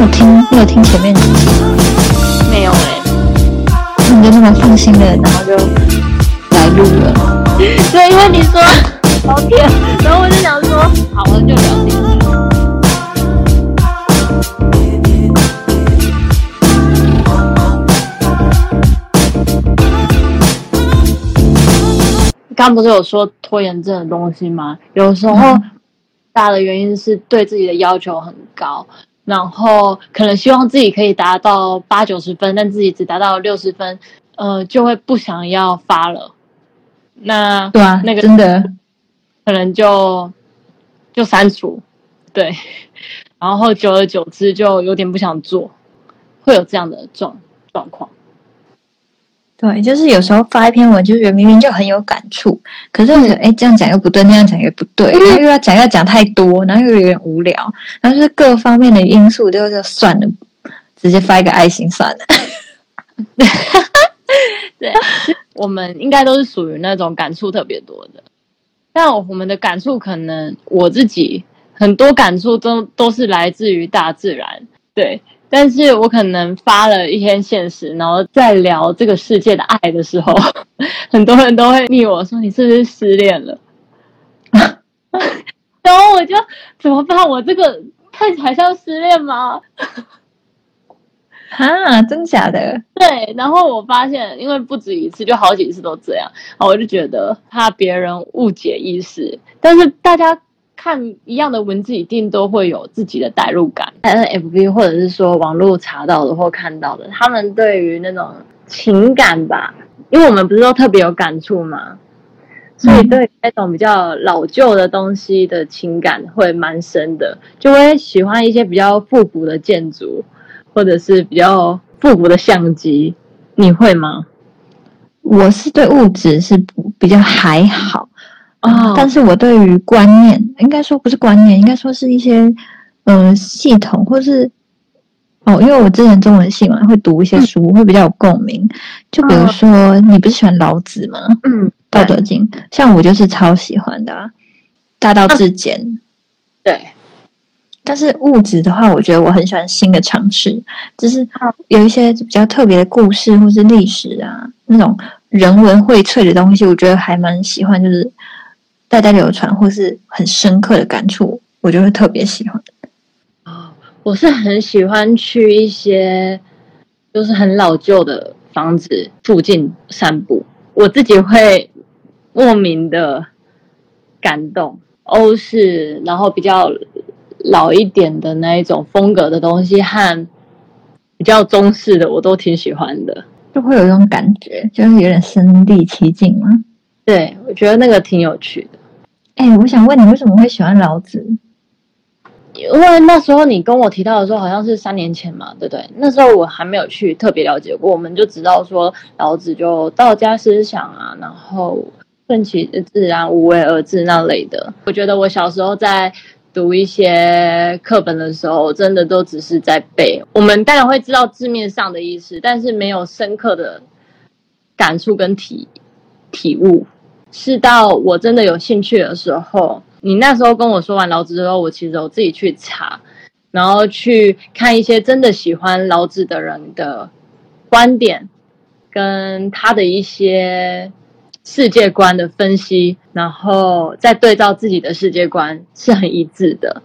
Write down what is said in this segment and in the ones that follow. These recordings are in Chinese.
有听，你有听前面几集吗？没有哎、你就那么放心的，然后就来录了。对，因为你说聊天，然后我就想说，好了就聊天。刚不是有说拖延症的东西吗？有时候大的原因是对自己的要求很高，然后可能希望自己可以达到八九十分，但自己只达到六十分，呃，就会不想要发了。那对啊，那个真的，可能就就删除，对，然后久而久之就有点不想做，会有这样的状状况。对，就是有时候发一篇文，就是明明就很有感触，可是我觉得哎，这样讲又不对，那样讲又不对，然后又要讲要讲太多，然后又有点无聊，然后就是各方面的因素，就就算了，直接发一个爱心算了。对，我们应该都是属于那种感触特别多的，但我们的感触可能我自己很多感触都都是来自于大自然，对。但是我可能发了一篇现实，然后在聊这个世界的爱的时候，很多人都会密我说你是不是失恋了？然后我就怎么办？我这个看起来像失恋吗？哈，真假的？对，然后我发现，因为不止一次，就好几次都这样，然后我就觉得怕别人误解意思，但是大家看一样的文字，一定都会有自己的代入感。N F B 或者是说网络查到的或看到的，他们对于那种情感吧，因为我们不是都特别有感触嘛，所以对那种比较老旧的东西的情感会蛮深的，就会喜欢一些比较复古的建筑。或者是比较复古的相机，你会吗？我是对物质是比较还好哦但是我对于观念，应该说不是观念，应该说是一些呃系统，或是哦，因为我之前中文系嘛，会读一些书，会比较有共鸣。就比如说，你不是喜欢老子吗？嗯，《道德经》，像我就是超喜欢的、啊，大道至简。对。但是物质的话，我觉得我很喜欢新的尝试，就是有一些比较特别的故事或是历史啊，那种人文荟萃的东西，我觉得还蛮喜欢，就是代代流传或是很深刻的感触，我就会特别喜欢。哦，我是很喜欢去一些就是很老旧的房子附近散步，我自己会莫名的感动。欧式，然后比较老一点的那一种风格的东西和比较中式的，我都挺喜欢的。就会有一种感觉，就是有点身临其境嘛。对，我觉得那个挺有趣的。哎，我想问你，为什么会喜欢老子？因为那时候你跟我提到的时候，好像是三年前嘛，对不对？那时候我还没有去特别了解过，我们就知道说老子就道家思想啊，然后顺其自然、无为而治那类的。我觉得我小时候在读一些课本的时候，真的都只是在背。我们当然会知道字面上的意思，但是没有深刻的感触跟体体悟。是到我真的有兴趣的时候，你那时候跟我说完老子之后，我其实我自己去查，然后去看一些真的喜欢老子的人的观点，跟他的一些世界观的分析，然后再对照自己的世界观是很一致的。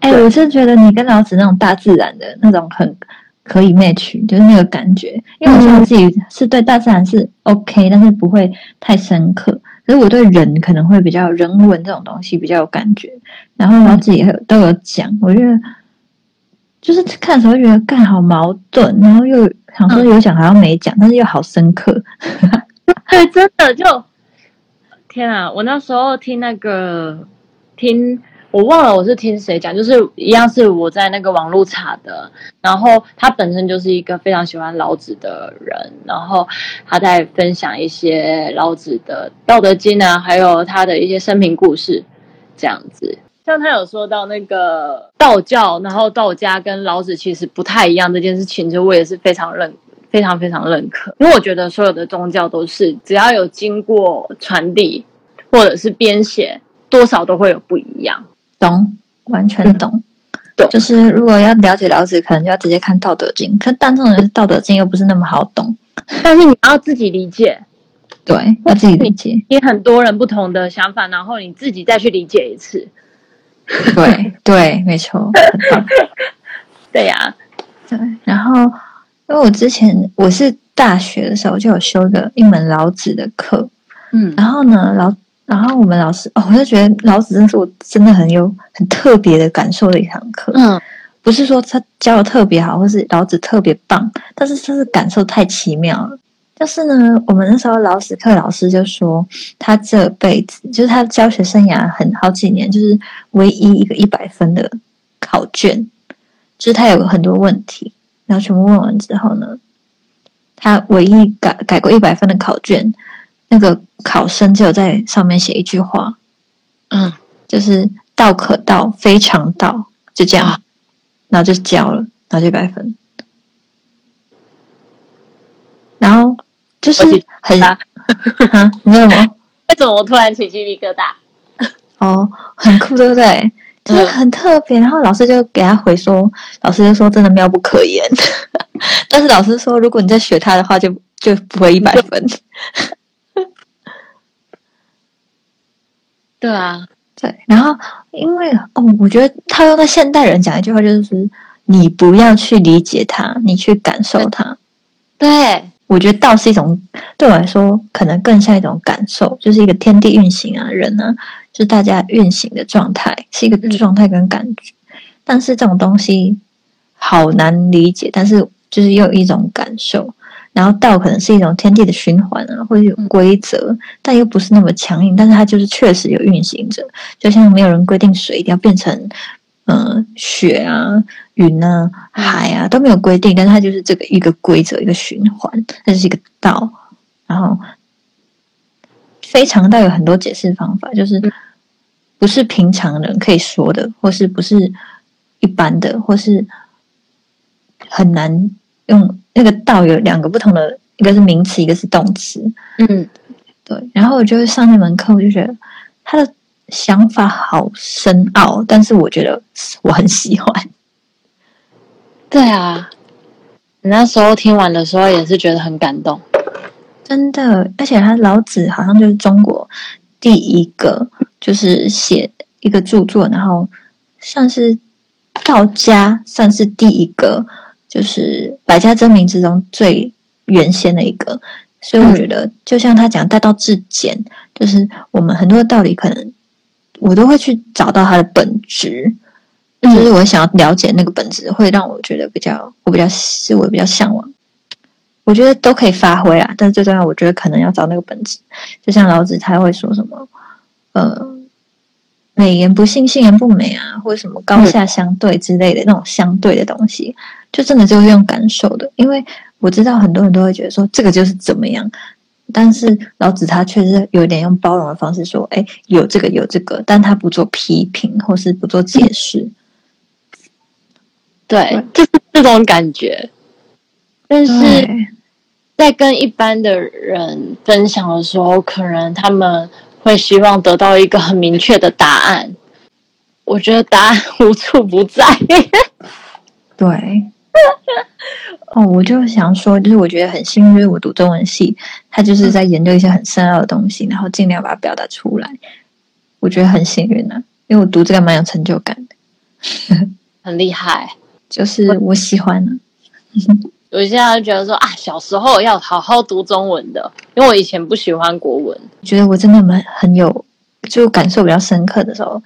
哎，我是觉得你跟老子那种大自然的那种很可以 match，就是那个感觉。因为我说我自己是对大自然是 OK，但是不会太深刻。所以我对人可能会比较人文这种东西比较有感觉。然后老子也有都有讲，我觉得就是看的时候觉得干好矛盾，然后又想说有讲好像没讲，但是又好深刻。对，真的就天啊！我那时候听那个听，我忘了我是听谁讲，就是一样是我在那个网络查的。然后他本身就是一个非常喜欢老子的人，然后他在分享一些老子的《道德经》啊，还有他的一些生平故事，这样子。像他有说到那个道教，然后道家跟老子其实不太一样这件事情，就我也是非常认。非常非常认可，因为我觉得所有的宗教都是只要有经过传递或者是编写，多少都会有不一样。懂，完全懂。懂。就是如果要了解老子，可能就要直接看《道德经》，可但这种人《道德经》又不是那么好懂，但是你要自己理解，对，要自己理解。你很多人不同的想法，然后你自己再去理解一次。对对，没错，对呀、对，然后因为我之前我是大学的时候就有修的一门老子的课，嗯。然后呢，老然后我们老师哦，我就觉得老子真的是我真的很有很特别的感受的一堂课。嗯不是说他教的特别好，或是老子特别棒，但是就是感受太奇妙了。就是呢，我们那时候老史课老师就说，他这辈子就是他教学生涯很好几年，就是唯一一个一百分的考卷，就是他有很多问题，然后全部问完之后呢，他唯一改改过一百分的考卷，那个考生就有在上面写一句话，嗯，就是“道可道，非常道”，就这样，啊然后就交了，然后就一百分。然后就是很你知道吗？为什么我突然起鸡皮疙瘩？哦，很酷，对不对？就是很特别。然后老师就给他回说，老师就说真的妙不可言。但是老师说，如果你再学他的话，就就不会一百分。对啊，对，然后因为哦，我觉得套用在现代人讲一句话，就是你不要去理解它，你去感受它。对，我觉得道是一种对我来说，可能更像一种感受，就是一个天地运行啊，人呢、就是大家运行的状态，是一个状态跟感觉。但是这种东西好难理解，但是就是又有一种感受。然后道可能是一种天地的循环啊，或者有规则，但又不是那么强硬，但是它就是确实有运行着。就像没有人规定水一定要变成呃雪啊、云啊、海啊都没有规定，但是它就是这个一个规则、一个循环，它就是一个道。然后非常道有很多解释方法，就是不是平常人可以说的，或是不是一般的，或是很难用。那个道有两个不同的，一个是名词，一个是动词。嗯，对，然后我就会上那门课，我就觉得他的想法好深奥，但是我觉得我很喜欢。对啊。你那时候听完的时候也是觉得很感动。真的，而且他老子好像就是中国第一个，就是写一个著作，然后算是道家算是第一个，就是百家争鸣之中最原先的一个。所以我觉得，就像他讲“大道至简”，就是我们很多的道理，可能我都会去找到它的本质。就是我想要了解那个本质，会让我觉得比较，我比较是我比较向往。我觉得都可以发挥啊，但是最重要，我觉得可能要找那个本质。就像老子他会说什么，呃，美言不信，信言不美啊，或者什么高下相对之类的、那种相对的东西，就真的就是用感受的。因为我知道很多人都会觉得说这个就是怎么样，但是老子他确实有点用包容的方式说，哎，有这个有这个，但他不做批评或是不做解释。对，就是这种感觉。但是在跟一般的人分享的时候，可能他们会希望得到一个很明确的答案。我觉得答案无处不在。对，哦，我就想说，就是我觉得很幸运，就是我读中文系，他就是在研究一些很深奥的东西，然后尽量把它表达出来。我觉得很幸运啊，因为我读这个蛮有成就感的，很厉害。就是我喜欢的、我现在就觉得说啊，小时候要好好读中文的，因为我以前不喜欢国文。觉得我真的蛮很有，就感受比较深刻的时候，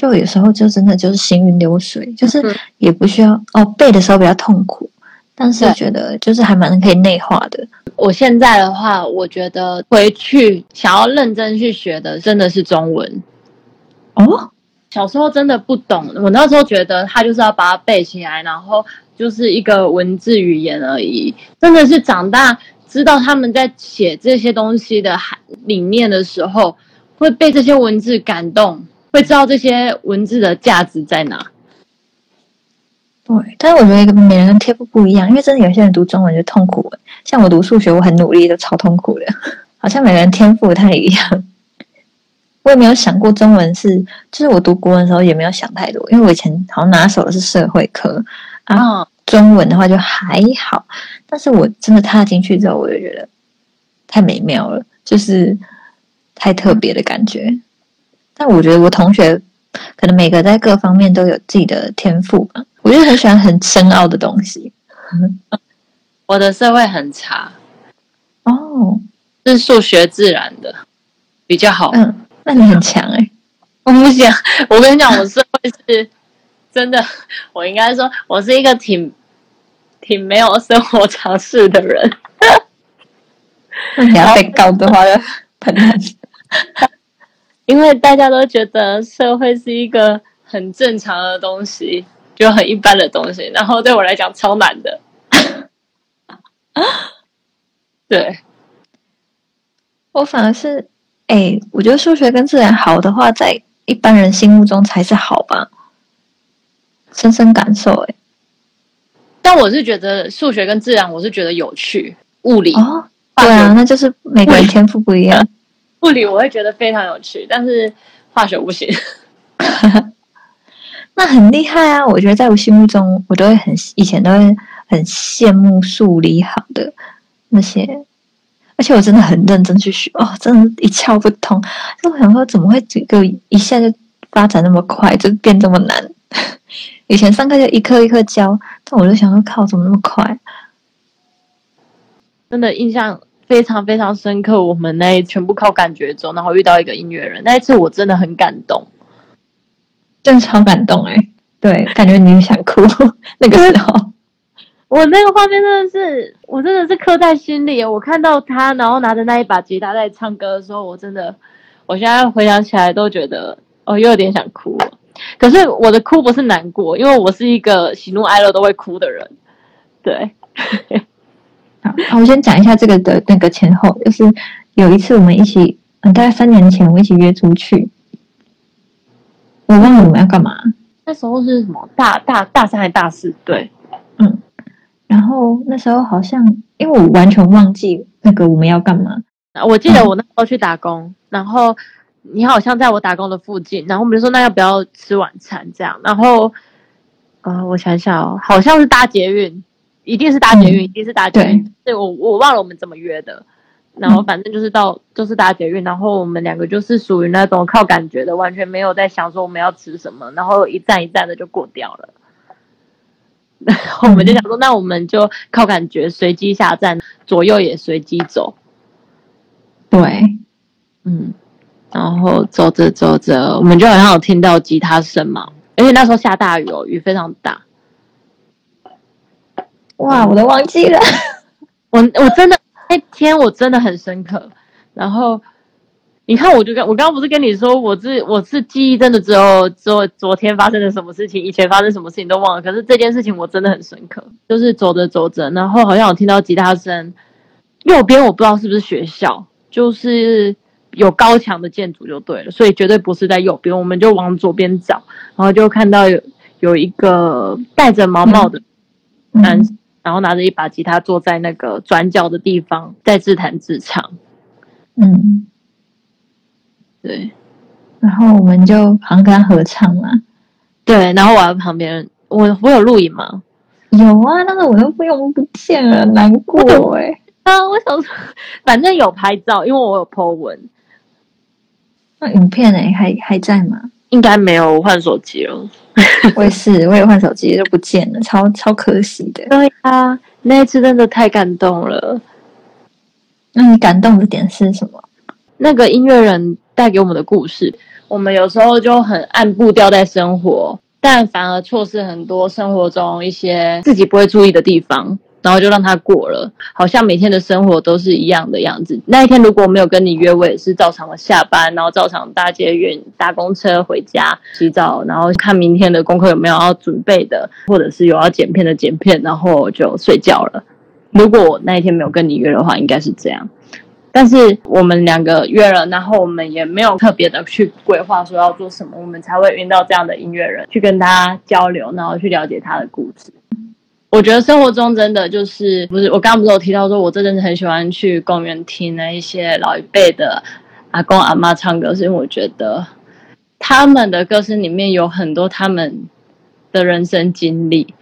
就有时候就真的就是行云流水，就是嗯也不需要哦背的时候比较痛苦，但是对觉得就是还蛮可以内化的。我现在的话，我觉得回去想要认真去学的，真的是中文。哦，小时候真的不懂，我那时候觉得他就是要把它背起来，然后就是一个文字语言而已。真的是长大知道他们在写这些东西的含理念的时候，会被这些文字感动，会知道这些文字的价值在哪。对，但是我觉得一个每人跟天赋不一样，因为真的有些人读中文就痛苦，像我读数学，我很努力都超痛苦的，好像每个人天赋不太一样。我也没有想过中文是，就是我读国文的时候也没有想太多，因为我以前好像拿手的是社会科啊，中文的话就还好。但是我真的踏进去之后，我就觉得太美妙了，就是太特别的感觉。但我觉得我同学可能每个在各方面都有自己的天赋吧。我就很喜欢很深奥的东西。我的社会很差哦，是数学自然的比较好。嗯。那你很强哎！我不想，我跟你讲，我社会是真的，我应该说，我是一个挺挺没有生活常识的人。那你要被告的话，要很难。因为大家都觉得社会是一个很正常的东西，就很一般的东西，然后对我来讲超难的。对，我反而是。哎，我觉得数学跟自然好的话，在一般人心目中才是好吧？深深感受哎。但我是觉得数学跟自然，我是觉得有趣。物理哦，对啊，那就是每个人天赋不一样。物理我会觉得非常有趣，但是化学不行。那很厉害啊！我觉得在我心目中，我都会很以前都会很羡慕数理好的那些。而且我真的很认真去学哦，真的，一窍不通。就我想说，怎么会这个一下就发展那么快，就变这么难？以前上课就一课一课教，但我就想说，靠，怎么那么快？真的印象非常非常深刻。我们那全部靠感觉走，然后遇到一个音乐人，那一次我真的很感动，真的超感动哎！对，感觉你想哭 那个时候。我那个画面真的是，我真的是刻在心里。我看到他，然后拿着那一把吉他在唱歌的时候，我真的，我现在回想起来都觉得，哦，又有点想哭了。可是我的哭不是难过，因为我是一个喜怒哀乐都会哭的人。对，好，我先讲一下这个的那个前后，就是有一次我们一起，嗯，大概三年前我们一起约出去，我忘了我们要干嘛。那时候是什么？大大大三还是大四？对，嗯。然后那时候好像，因为我完全忘记那个我们要干嘛。我记得我那时候去打工，然后你好像在我打工的附近，然后我们就说那要不要吃晚餐这样。然后，呃，我想想哦，好像是搭捷运，一定是搭捷运，一定是搭捷运。对，我我忘了我们怎么约的。然后反正就是到就是搭捷运，然后我们两个就是属于那种靠感觉的，完全没有在想说我们要吃什么，然后一站一站的就过掉了。然后我们就想说，那我们就靠感觉随机下站，左右也随机走。对，嗯，然后走着走着，我们就好像有听到吉他声嘛，而且那时候下大雨哦，雨非常大。哇，我都忘记了，我我真的那天我真的很深刻，然后。你看，我就跟我刚刚不是跟你说，我是我是记忆真的只有昨昨天发生了什么事情，以前发生什么事情都忘了。可是这件事情我真的很深刻，就是走着走着，然后好像我听到吉他声，右边我不知道是不是学校，就是有高墙的建筑就对了，所以绝对不是在右边，我们就往左边找，然后就看到有有一个戴着毛毛的男，然后拿着一把吉他坐在那个转角的地方，在自弹自唱，嗯。对，然后我们就好像跟他合唱嘛。对，然后我在旁边，我我有录影吗？有啊，但是我又不用不见了，难过哎。啊，我想说，反正有拍照，因为我有 po 文。那影片呢？还还在吗？应该没有，我换手机了。我也是，我也换手机，就不见了，超超可惜的。对啊，那一次真的太感动了。那你感动的点是什么？那个音乐人。带给我们的故事，我们有时候就很按步调在生活，但反而错失很多生活中一些自己不会注意的地方，然后就让它过了，好像每天的生活都是一样的样子。那一天如果没有跟你约，我也是照常的下班，然后照常搭捷运、搭公车回家、洗澡，然后看明天的功课有没有要准备的，或者是有要剪片的剪片，然后就睡觉了。如果我那一天没有跟你约的话，应该是这样。但是我们两个约了，然后我们也没有特别的去规划说要做什么，我们才会遇到这样的音乐人去跟他交流，然后去了解他的故事。我觉得生活中真的就是不是我刚刚不是有提到说，我这阵子很喜欢去公园听那一些老一辈的阿公阿妈唱歌，是因为我觉得他们的歌声里面有很多他们的人生经历，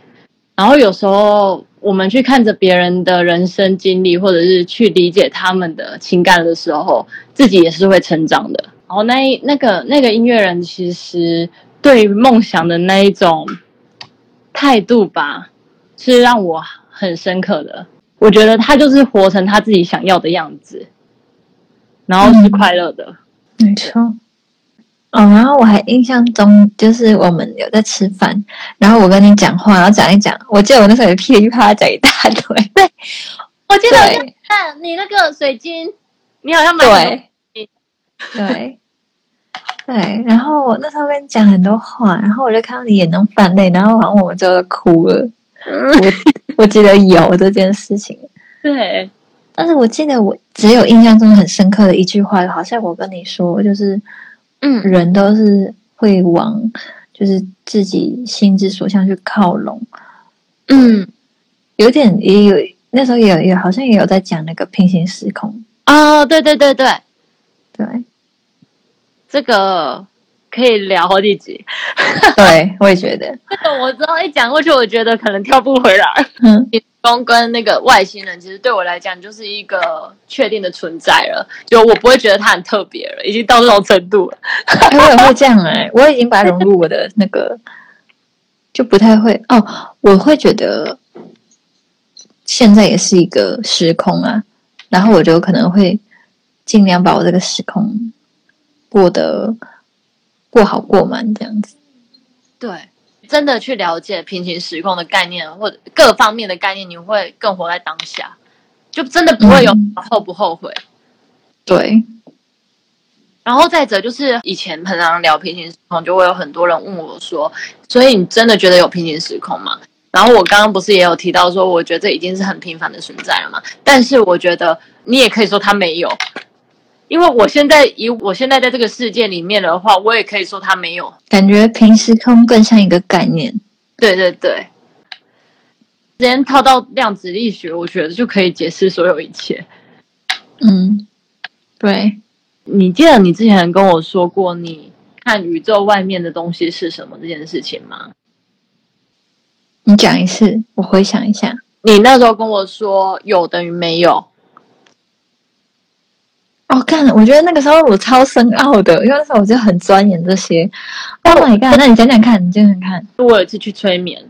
然后有时候我们去看着别人的人生经历，或者是去理解他们的情感的时候，自己也是会成长的。然后那那个那个音乐人其实对梦想的那一种态度吧，是让我很深刻的。我觉得他就是活成他自己想要的样子。然后是快乐的，没错。哦，然后我还印象中，就是我们有在吃饭，然后我跟你讲话，然后讲一讲，我记得我那时候也噼里啪啦讲一大堆。对，我记得看你那个水晶，你好像买对，对，对。然后我那时候跟你讲很多话，然后我就看到你眼中泛泪，然后好像我们就哭了。我 我记得有这件事情，对。但是我记得我只有印象中很深刻的一句话，好像我跟你说，就是，嗯，人都是会往就是自己心之所向去靠拢，嗯，有点也有那时候也有也好像也有在讲那个平行时空。哦，对对对对。对，这个可以聊好几集，对 我也觉得这个我知道一讲过去，我觉得可能跳不回来，嗯。跟那个外星人，其实对我来讲就是一个确定的存在了，就我不会觉得他很特别了，已经到这种程度了。我也会这样哎，我已经把它融入我的那个，就不太会哦。我会觉得现在也是一个时空啊，然后我就可能会尽量把我这个时空过得过好过满这样子。对。真的去了解平行时空的概念，或者各方面的概念，你会更活在当下，就真的不会有后不后悔。对。然后再者就是以前很常聊平行时空，就会有很多人问我说：“所以你真的觉得有平行时空吗？”然后我刚刚不是也有提到说，我觉得这已经是很平凡的存在了嘛。但是我觉得你也可以说它没有。因为我现在以我现在在这个世界里面的话，我也可以说它没有感觉平时空更像一个概念。对对对，直接套到量子力学，我觉得就可以解释所有一切。嗯，对。你记得你之前跟我说过，你看宇宙外面的东西是什么这件事情吗？你讲一次，我回想一下。你那时候跟我说有等于没有。哦，干！我觉得那个时候我超深奥的，因为那时候我就很钻研这些。Oh my god！那你讲讲看，你讲讲看。我有一次去催眠，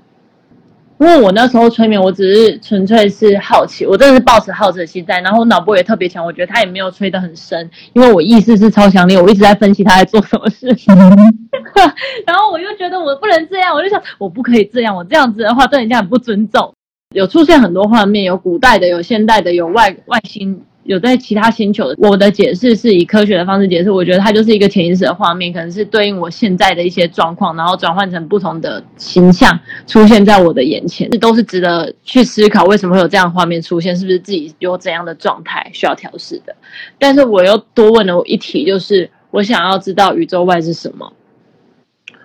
因为我那时候催眠，我只是纯粹是好奇，我真的是抱持好奇心在，然后脑波也特别强，我觉得他也没有催得很深，因为我意识是超强烈，我一直在分析他在做什么事情。然后我又觉得我不能这样，我就想我不可以这样，我这样子的话对人家很不尊重。有出现很多画面，有古代的，有现代的，有外外星。有在其他星球，我的解释是以科学的方式解释，我觉得它就是一个潜意识的画面，可能是对应我现在的一些状况，然后转换成不同的形象出现在我的眼前，这都是值得去思考为什么会有这样的画面出现，是不是自己有怎样的状态需要调试的？但是我又多问了一题，就是我想要知道宇宙外是什么，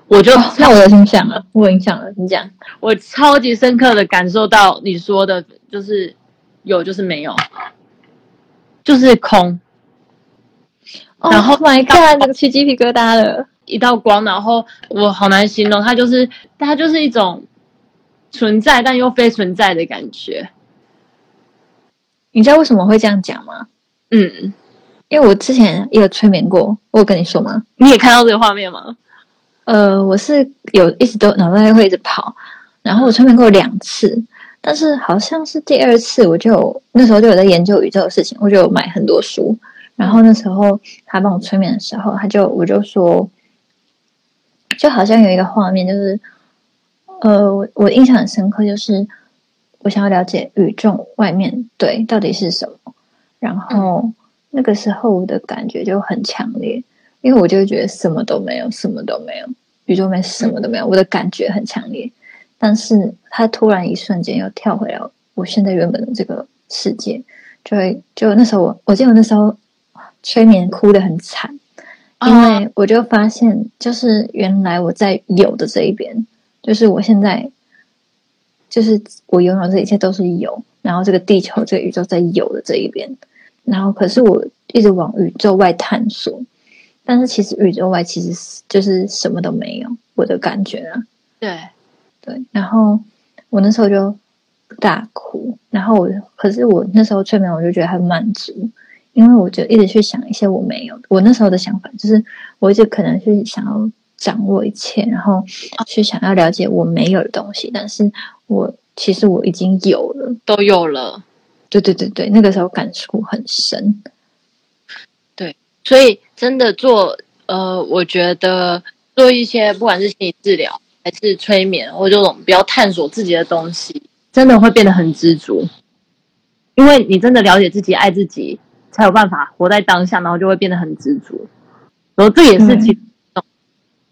我就那我有印象了，我有印象了，你讲，我超级深刻的感受到你说的，就是有就是没有。就是空，然后 my god，那个起鸡皮疙瘩了，一道光，然后我好难形容，它就是它就是一种存在但又非存在的感觉。你知道为什么会这样讲吗？嗯，因为我之前也有催眠过，我有跟你说吗？你也看到这个画面吗？呃，我是有一直都脑袋会一直跑，然后我催眠过两次。但是好像是第二次，我就那时候就有在研究宇宙的事情，我就买很多书。然后那时候他帮我催眠的时候，他就我就说，就好像有一个画面，就是呃，我我印象很深刻，就是我想要了解宇宙外面对到底是什么。然后那个时候我的感觉就很强烈，因为我就觉得什么都没有，什么都没有，宇宙里面什么都没有，我的感觉很强烈。但是他突然一瞬间又跳回了我现在原本的这个世界，就会就那时候我我记得那时候催眠哭得很惨，因为我就发现就是原来我在有的这一边，就是我现在就是我拥有这一切都是有，然后这个地球这个宇宙在有的这一边，然后可是我一直往宇宙外探索，但是其实宇宙外其实是就是什么都没有，我的感觉啊。对对，然后我那时候就大哭，然后我可是我那时候催眠，我就觉得很满足，因为我就一直去想一些我没有，我那时候的想法就是我一直可能是想要掌握一切，然后去想要了解我没有的东西，但是我其实我已经有了，都有了。对对对对，那个时候感触很深。对所以真的做呃，我觉得做一些不管是心理治疗还是催眠，或者这种比较探索自己的东西，真的会变得很知足。因为你真的了解自己、爱自己，才有办法活在当下，然后就会变得很知足。然后这也是其中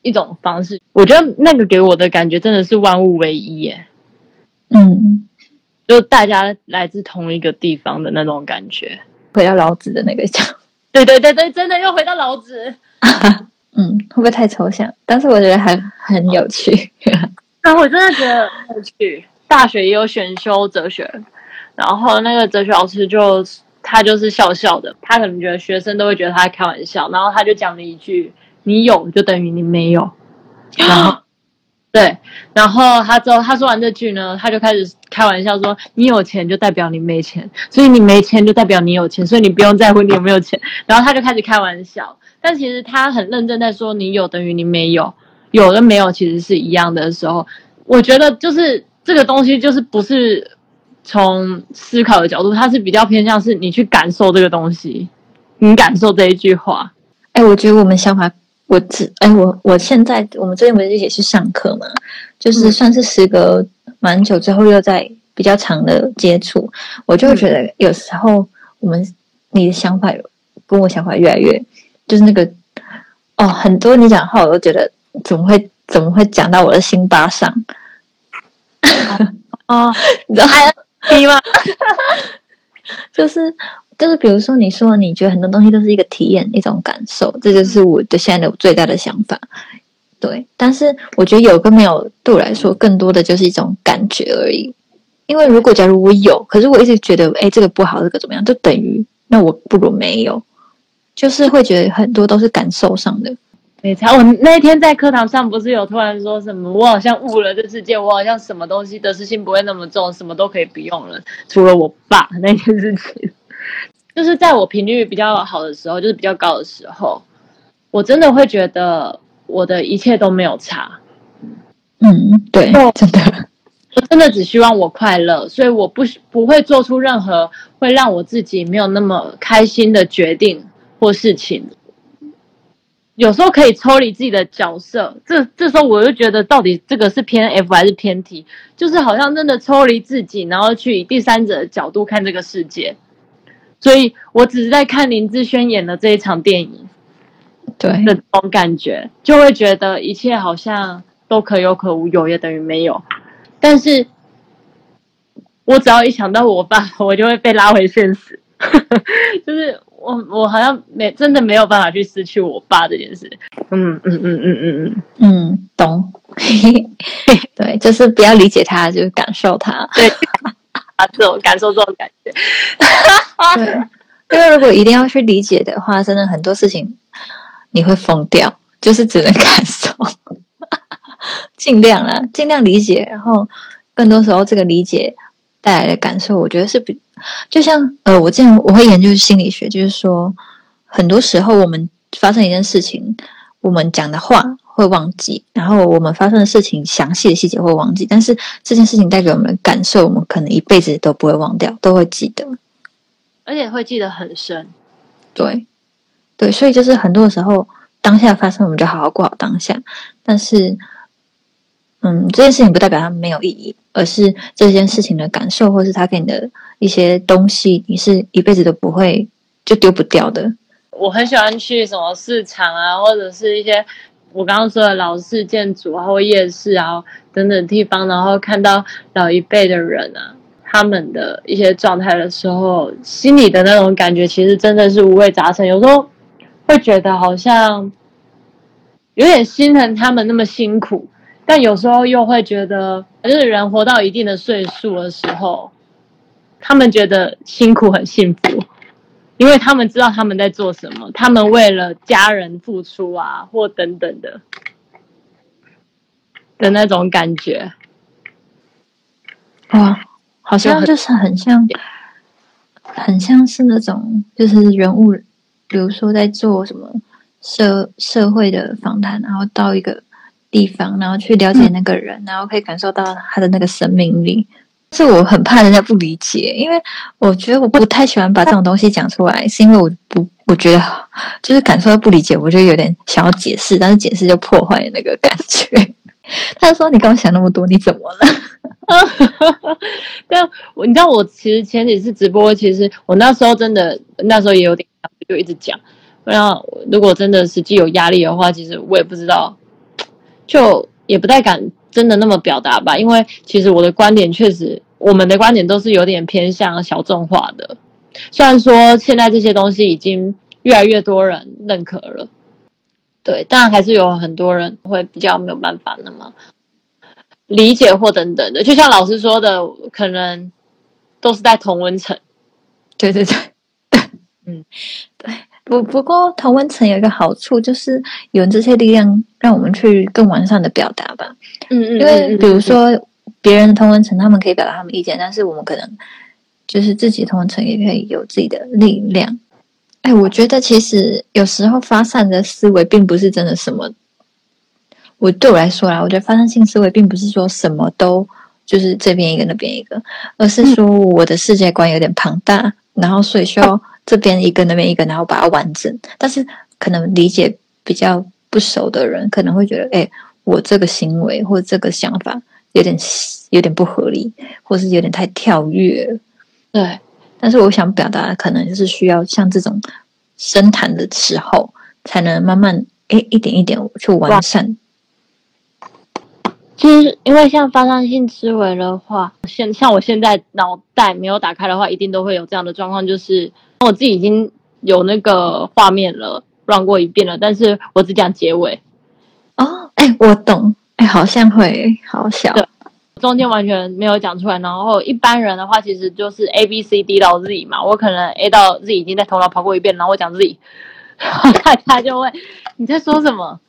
一种方式。我觉得那个给我的感觉真的是万物唯一耶，嗯，就大家来自同一个地方的那种感觉。回到老子的那个讲，对对对对，真的又回到老子。嗯，会不会太抽象？但是我觉得还很有趣。那 我真的觉得很有趣。大学也有选修哲学，然后那个哲学老师就他就是笑笑的，他可能觉得学生都会觉得他在开玩笑，然后他就讲了一句：“你有就等于你没有。”然后对，然后他之后他说完这句呢，他就开始开玩笑说：“你有钱就代表你没钱，所以你没钱就代表你有钱，所以你不用在乎你有没有钱。”然后他就开始开玩笑，但其实他很认真在说：“你有等于你没有，有跟没有其实是一样的时候。”我觉得就是这个东西，就是不是从思考的角度，它是比较偏向是你去感受这个东西，你感受这一句话。哎，我觉得我们想法，我只哎，我我现在我们最近不是也是上课嘛，就是算是时隔蛮久之后又在比较长的接触，我就会觉得有时候我们你的想法有跟我想法越来越，就是那个哦，很多你讲话我都觉得怎么会怎么会讲到我的心巴上，哦，你知道吗？就是就是，比如说你说你觉得很多东西都是一个体验，一种感受，这就是我的现在的最大的想法。对，但是我觉得有跟没有对我来说，更多的就是一种感觉而已。因为如果假如我有，可是我一直觉得，哎，这个不好，这个怎么样，就等于那我不如没有，就是会觉得很多都是感受上的。没错，我那天在课堂上不是有突然说什么，我好像悟了这世界，我好像什么东西得失心不会那么重，什么都可以不用了，除了我爸那件事情。就是在我频率比较好的时候，就是比较高的时候，我真的会觉得我的一切都没有差。嗯，对，哦真的，我真的只希望我快乐，所以我不不会做出任何会让我自己没有那么开心的决定或事情。有时候可以抽离自己的角色，这这时候我就觉得到底这个是偏 F 还是偏 T，就是好像真的抽离自己，然后去以第三者的角度看这个世界。所以我只是在看林志炫演的这一场电影对，的这种感觉，就会觉得一切好像都可有可无，有也等于没有。但是，我只要一想到我爸，我就会被拉回现实，就是我我好像没真的没有办法去失去我爸这件事。嗯嗯嗯嗯嗯嗯，嗯，懂。对，就是不要理解他，就是感受他。对，啊，这种感受这种感觉。对，因为如果一定要去理解的话，真的很多事情你会疯掉，就是只能感受，尽量啦，尽量理解，然后更多时候这个理解带来的感受，我觉得是比就像呃，我之前我会研究心理学，就是说很多时候我们发生一件事情，我们讲的话会忘记，然后我们发生的事情详细的细节会忘记，但是这件事情带给我们的感受，我们可能一辈子都不会忘掉，都会记得。而且会记得很深。对，对，所以就是很多的时候，当下发生，我们就好好过好当下。但是，嗯，这件事情不代表它没有意义，而是这件事情的感受，或是它给你的一些东西，你是一辈子都不会就丢不掉的。我很喜欢去什么市场啊，或者是一些我刚刚说的老式建筑啊，或夜市啊等等地方，然后看到老一辈的人啊，他们的一些状态的时候，心里的那种感觉，其实真的是五味杂陈。有时候会觉得好像有点心疼他们那么辛苦，但有时候又会觉得，就是人活到一定的岁数的时候，他们觉得辛苦很幸福。因为他们知道他们在做什么，他们为了家人付出啊，或等等的的那种感觉。哇，好像就是很像，很像是那种就是人物，比如说在做什么社社会的访谈，然后到一个地方，然后去了解那个人，然后可以感受到他的那个生命力。是我很怕人家不理解，因为我觉得我不太喜欢把这种东西讲出来，是因为我不我觉得就是感受到不理解，我就有点想要解释，但是解释就破坏那个感觉。他说：“你跟我想那么多，你怎么了？” 但我你知道，我其实前几次直播，其实我那时候真的那时候也有点就一直讲，然后如果真的实际有压力的话，其实我也不知道，就也不太敢。真的那么表达吧？因为其实我的观点确实，我们的观点都是有点偏向小众化的。虽然说现在这些东西已经越来越多人认可了，对，当然还是有很多人会比较没有办法那么理解或等等的。就像老师说的，可能都是在同温层。对对对，嗯，对。不不过同温层有一个好处，就是有这些力量让我们去更完善的表达吧。嗯嗯，因为比如说别人的同温层，他们可以表达他们意见，但是我们可能就是自己同温层也可以有自己的力量。哎，我觉得其实有时候发散的思维并不是真的什么。我对我来说啦，我觉得发散性思维并不是说什么都就是这边一个那边一个，而是说我的世界观有点庞大，然后所以需要。这边一个，那边一个，然后把它完整。但是可能理解比较不熟的人，可能会觉得，哎，我这个行为或这个想法有点有点不合理，或是有点太跳跃。对。但是我想表达的，可能就是需要像这种深谈的时候，才能慢慢哎一点一点去完善。其实，因为像发散性思维的话，现像我现在脑袋没有打开的话，一定都会有这样的状况，就是。我自己已经有那个画面了，run 过一遍了，但是我只讲结尾。哦，哎，我懂，哎，好像会好笑，中间完全没有讲出来。然后一般人的话，其实就是 A B C D 到 Z 嘛，我可能 A 到 Z 已经在头脑跑过一遍，然后我讲 Z，大家就会你在说什么？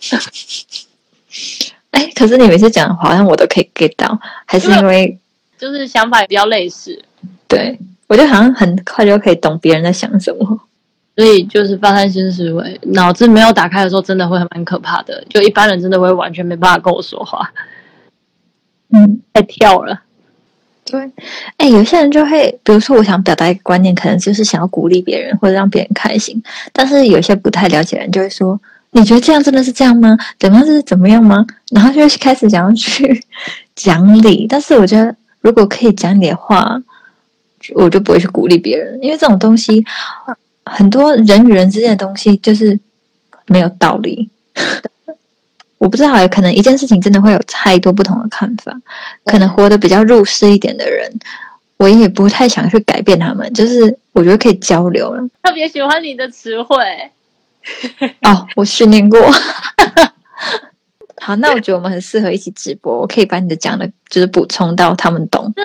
哎，可是你每次讲，好像我都可以 get 到，还是因为就是想法比较类似，对。我觉得好像很快就可以懂别人在想什么，所以就是发散性思维，脑子没有打开的时候，真的会蛮可怕的。就一般人真的会完全没办法跟我说话，嗯，太跳了。对，哎，有些人就会，比如说，我想表达一个观念，可能就是想要鼓励别人或者让别人开心，但是有些不太了解人就会说：“你觉得这样真的是这样吗？怎样是怎么样吗？”然后就开始想要去 讲理。但是我觉得，如果可以讲理的话，我就不会去鼓励别人，因为这种东西，很多人与人之间的东西就是没有道理。我不知道，可能一件事情真的会有太多不同的看法。可能活得比较入世一点的人，我也不太想去改变他们。就是我觉得可以交流了。特别喜欢你的词汇。哦，我训练过。好，那我觉得我们很适合一起直播。我可以把你的讲的，就是补充到他们懂。对。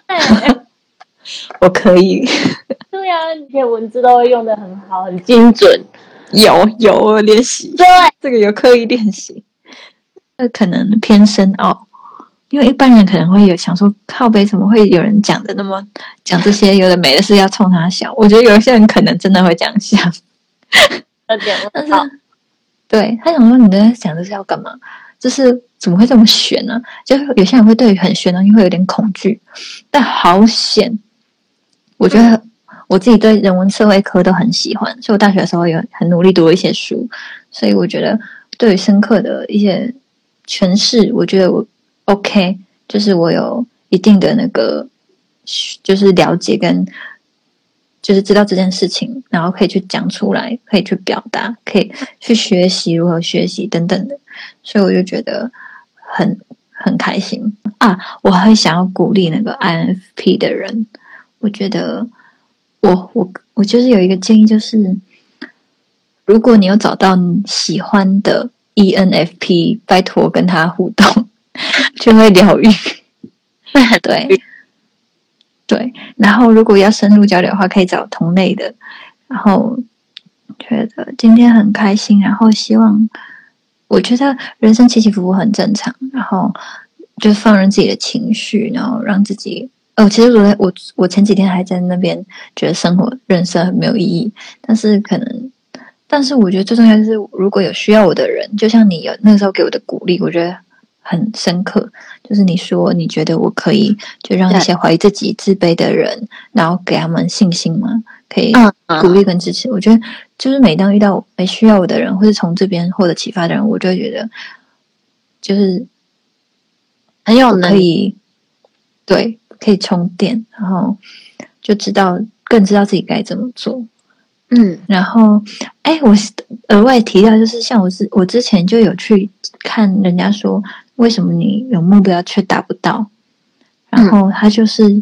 我可以，对呀，这些文字都会用的很好，很精准。有有练习，对，这个有刻意练习。那可能偏深奥，因为一般人可能会有想说，靠背怎么会有人讲的那么讲这些有的没的是要冲他笑？我觉得有些人可能真的会这样想。但是，对他想说，你在讲这是要干嘛？就是怎么会这么悬呢？就有些人会对很悬的东西会有点恐惧，但好险。我觉得我自己对人文社会科都很喜欢，所以我大学的时候也很努力读了一些书，所以我觉得对深刻的一些诠释，我觉得我 OK，就是我有一定的那个就是了解跟就是知道这件事情，然后可以去讲出来，可以去表达，可以去学习如何学习等等的，所以我就觉得很很开心啊！我还想要鼓励那个 INFP 的人。我觉得，我我我就是有一个建议，就是如果你有找到你喜欢的 ENFP，拜托跟他互动，就会疗愈。对对，然后如果要深入交流的话，可以找同类的，然后觉得今天很开心，然后希望我觉得人生起起伏伏很正常，然后就放任自己的情绪，然后让自己哦，其实我我我前几天还在那边觉得生活人生很没有意义，但是可能。但是我觉得最重要就是，如果有需要我的人，就像你有那个时候给我的鼓励，我觉得很深刻。就是你说你觉得我可以，就让一些怀疑自己、自卑的人，然后给他们信心嘛，可以鼓励跟支持。我觉得就是每当遇到没需要我的人，或是从这边获得启发的人，我就会觉得就是很有能力对可以充电，然后就知道更知道自己该怎么做。嗯，然后，哎，我额外提到，就是像我之我之前就有去看人家说，为什么你有目标却达不到？然后他就是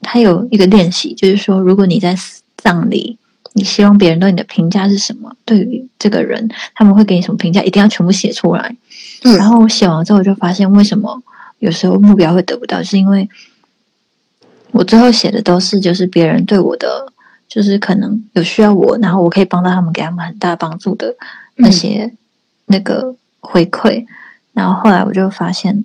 他有一个练习，就是说，如果你在葬礼，你希望别人对你的评价是什么？对于这个人，他们会给你什么评价？一定要全部写出来。嗯，然后我写完之后，我就发现为什么有时候目标会得不到，是因为我最后写的都是就是别人对我的。就是可能有需要我，然后我可以帮到他们，给他们很大帮助的那些那个回馈。然后后来我就发现，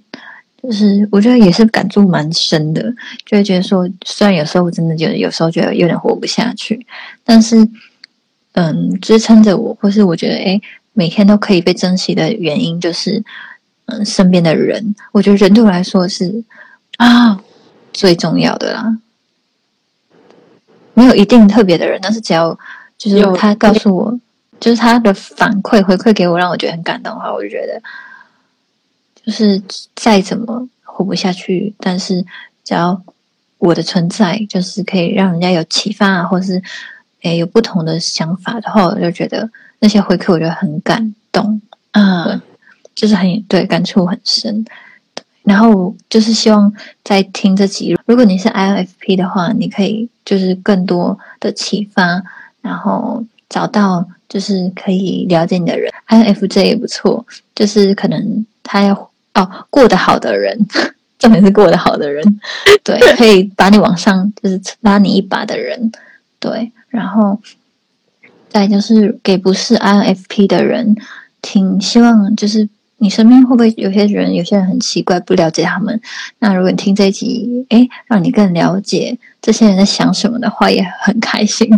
就是我觉得也是感触蛮深的，就会觉得说，虽然有时候我真的觉得有时候觉得有点活不下去，但是嗯，支撑着我，或是我觉得诶，每天都可以被珍惜的原因，就是嗯，身边的人，我觉得人对我来说是啊最重要的啦。没有一定特别的人，但是只要就是他告诉我，就是他的反馈回馈给我，让我觉得很感动的话，我就觉得就是再怎么活不下去，但是只要我的存在，就是可以让人家有启发啊，或是诶有不同的想法的话，我就觉得那些回馈我觉得很感动。啊，就是很对感触很深。然后就是希望在听这集，如果你是 INFP 的话，你可以就是更多的启发，然后找到就是可以了解你的人。INFJ 也不错，就是可能他要哦过得好的人，重点是过得好的人，对，可以把你往上就是拉你一把的人，对。然后再就是给不是 INFP 的人听，希望就是。你身边会不会有些人？有些人很奇怪，不了解他们。那如果你听这一集，哎，让你更了解这些人在想什么的话，也很开心。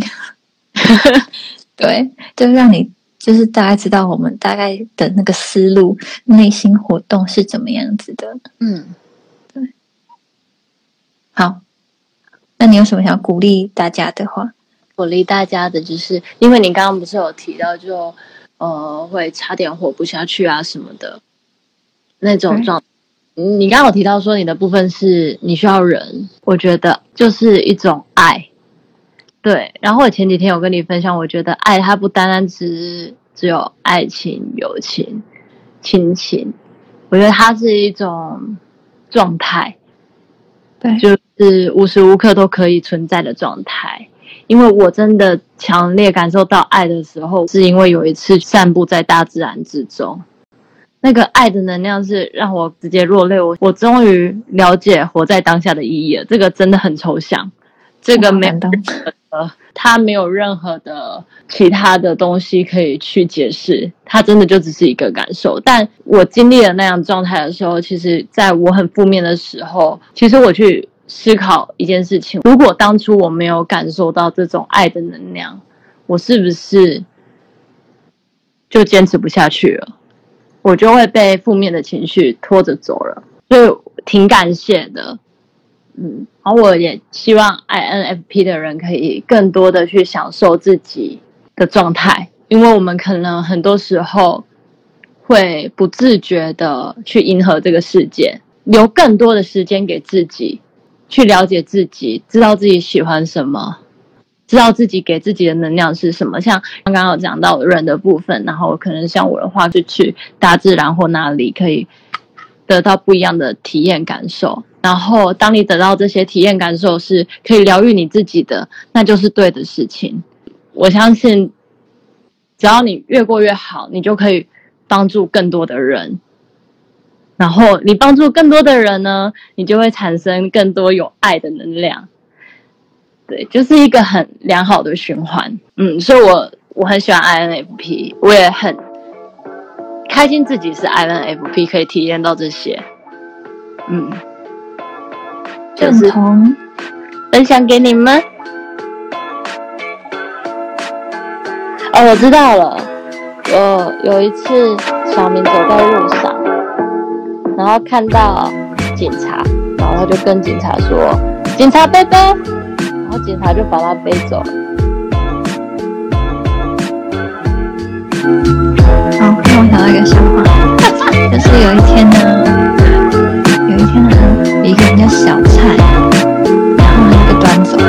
对，就让你就是大概知道我们大概的那个思路、内心活动是怎么样子的。嗯，对。好，那你有什么想鼓励大家的话？鼓励大家的就是，因为你刚刚不是有提到就。呃，会差点活不下去啊什么的，那种状。你刚刚有提到说你的部分是你需要人，我觉得就是一种爱。对，然后我前几天有跟你分享，我觉得爱它不单单只只有爱情、友情、亲情，我觉得它是一种状态，对，就是无时无刻都可以存在的状态。因为我真的强烈感受到爱的时候，是因为有一次散步在大自然之中，那个爱的能量是让我直接落泪。我我终于了解活在当下的意义了。这个真的很抽象，这个没呃，它没有任何的其他的东西可以去解释，它真的就只是一个感受。但我经历了那样状态的时候，其实在我很负面的时候，其实我去。思考一件事情：如果当初我没有感受到这种爱的能量，我是不是就坚持不下去了？我就会被负面的情绪拖着走了。所以挺感谢的，嗯。然后我也希望 INFP 的人可以更多的去享受自己的状态，因为我们可能很多时候会不自觉的去迎合这个世界，留更多的时间给自己。去了解自己，知道自己喜欢什么，知道自己给自己的能量是什么。像刚刚有讲到人的部分，然后可能像我的话，就去大自然或哪里可以得到不一样的体验感受。然后当你得到这些体验感受是可以疗愈你自己的，那就是对的事情。我相信，只要你越过越好，你就可以帮助更多的人。然后你帮助更多的人呢，你就会产生更多有爱的能量。对，就是一个很良好的循环。嗯，所以我我很喜欢 INFP，我也很开心自己是 INFP，可以体验到这些。嗯，就是，分享给你们。哦，我知道了。我有一次，小明走在路上，然后看到警察，然后他就跟警察说：“警察背背。”然后警察就把他背走了。好，让我想到一个笑话，就是有一天呢，有一天呢，一个人叫小蔡，然后他就端走了。